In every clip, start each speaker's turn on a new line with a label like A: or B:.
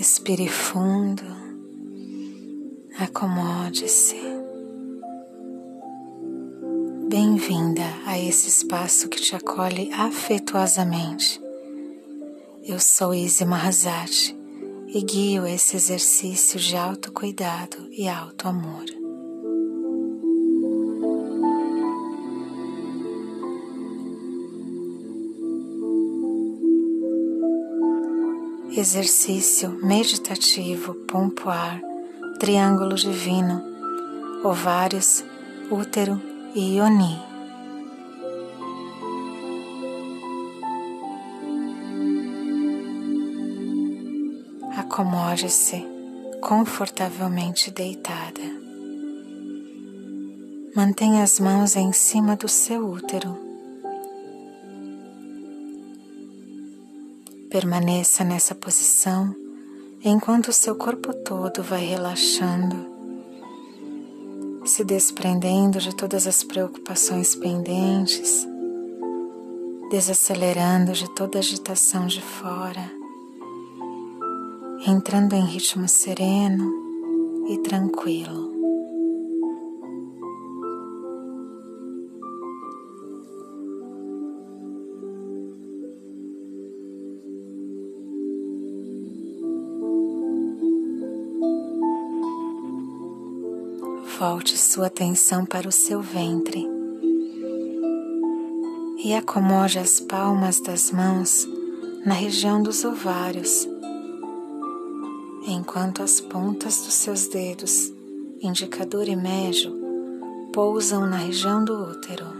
A: Respire fundo, acomode-se. Bem-vinda a esse espaço que te acolhe afetuosamente. Eu sou Izzy Mahazati e guio esse exercício de autocuidado e autoamor. Exercício meditativo pompoar, triângulo divino, ovários, útero e ioni. Acomode-se confortavelmente deitada. Mantenha as mãos em cima do seu útero Permaneça nessa posição enquanto o seu corpo todo vai relaxando, se desprendendo de todas as preocupações pendentes, desacelerando de toda agitação de fora, entrando em ritmo sereno e tranquilo. Volte sua atenção para o seu ventre e acomode as palmas das mãos na região dos ovários, enquanto as pontas dos seus dedos, indicador e médio, pousam na região do útero.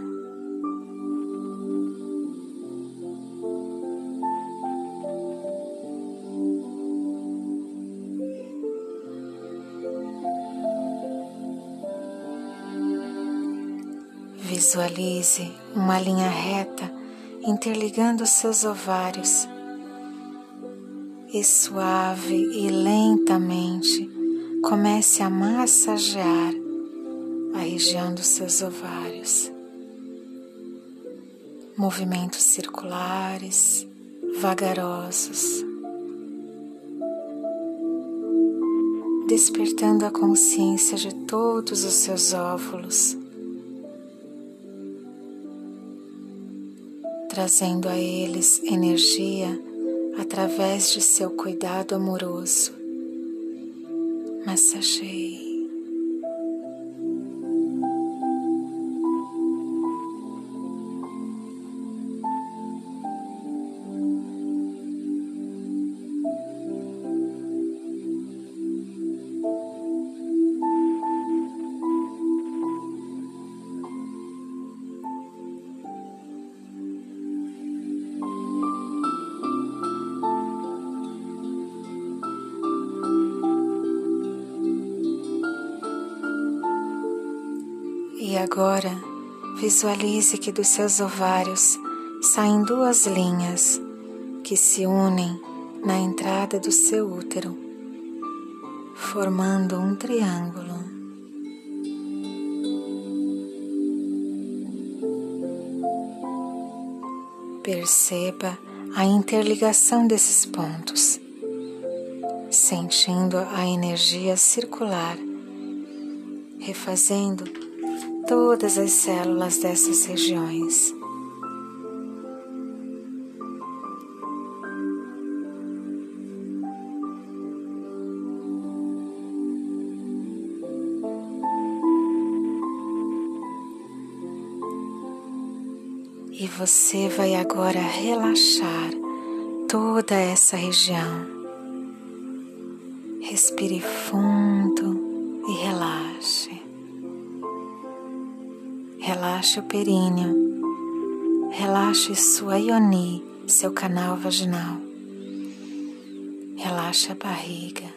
A: Visualize uma linha reta interligando seus ovários. E suave e lentamente comece a massagear a região dos seus ovários. Movimentos circulares, vagarosos, despertando a consciência de todos os seus óvulos trazendo a eles energia através de seu cuidado amoroso. Massageie. Agora visualize que dos seus ovários saem duas linhas que se unem na entrada do seu útero, formando um triângulo. Perceba a interligação desses pontos, sentindo a energia circular, refazendo todas as células dessas regiões. E você vai agora relaxar toda essa região. Respire fundo Relaxe o períneo, relaxe sua ioni, seu canal vaginal. Relaxe a barriga,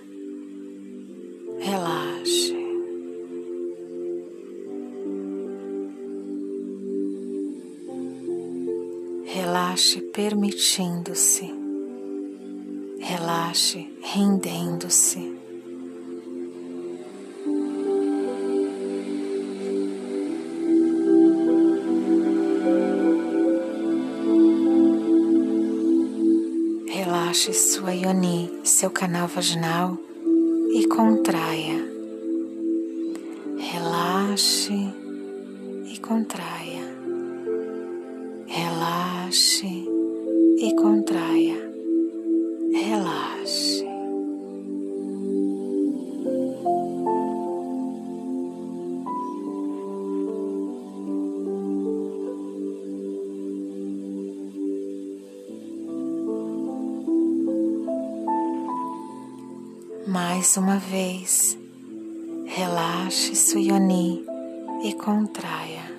A: relaxe. Relaxe permitindo-se, relaxe rendendo-se. Relaxe sua yoni, seu canal vaginal, e contraia. Relaxe e contraia. Mais uma vez, relaxe sua yoni e contraia.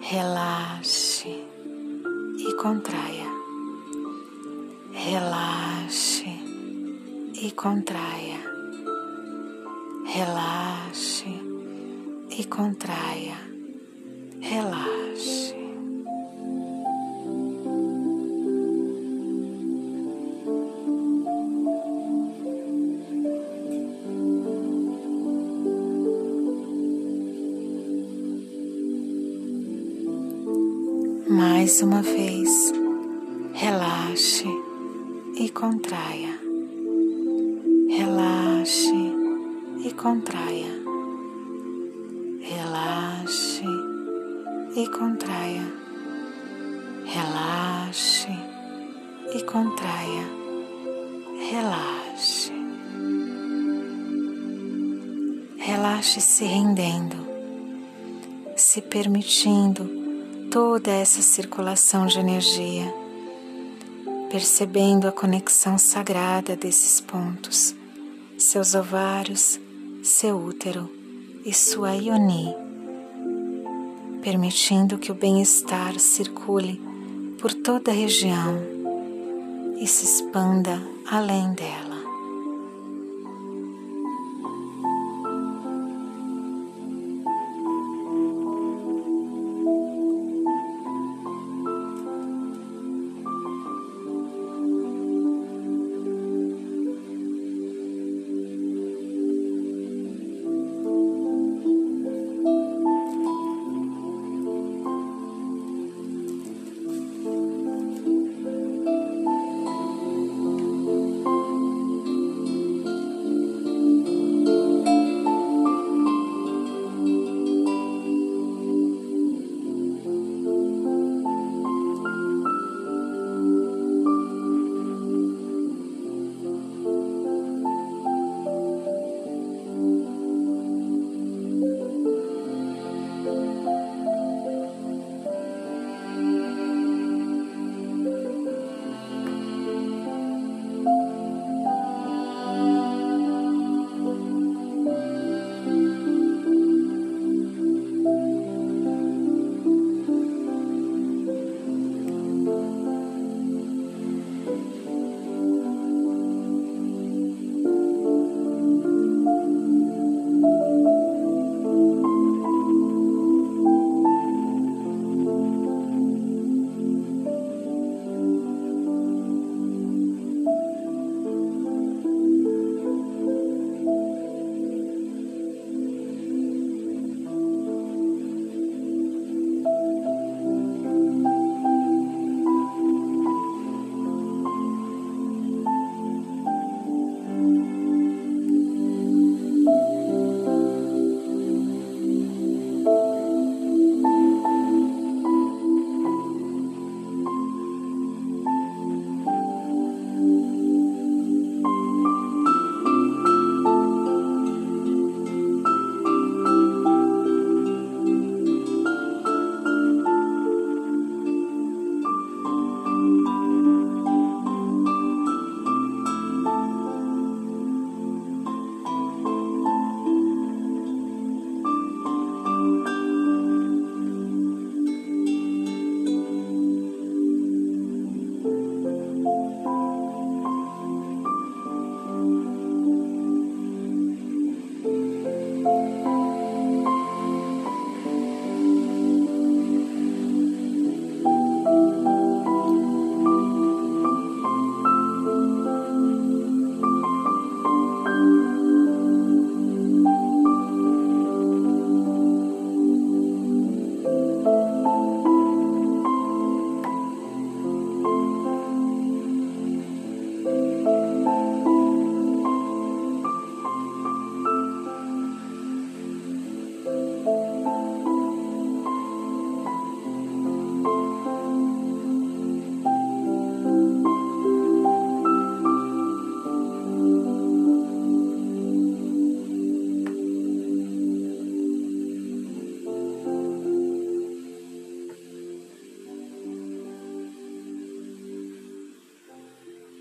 A: Relaxe e contraia. Relaxe e contraia. Relaxe e contraia. Mais uma vez, relaxe e contraia. Relaxe e contraia. Relaxe e contraia. Relaxe e contraia. Relaxe. Relaxe se rendendo, se permitindo toda essa circulação de energia, percebendo a conexão sagrada desses pontos, seus ovários, seu útero e sua ioni, permitindo que o bem-estar circule por toda a região e se expanda além dela.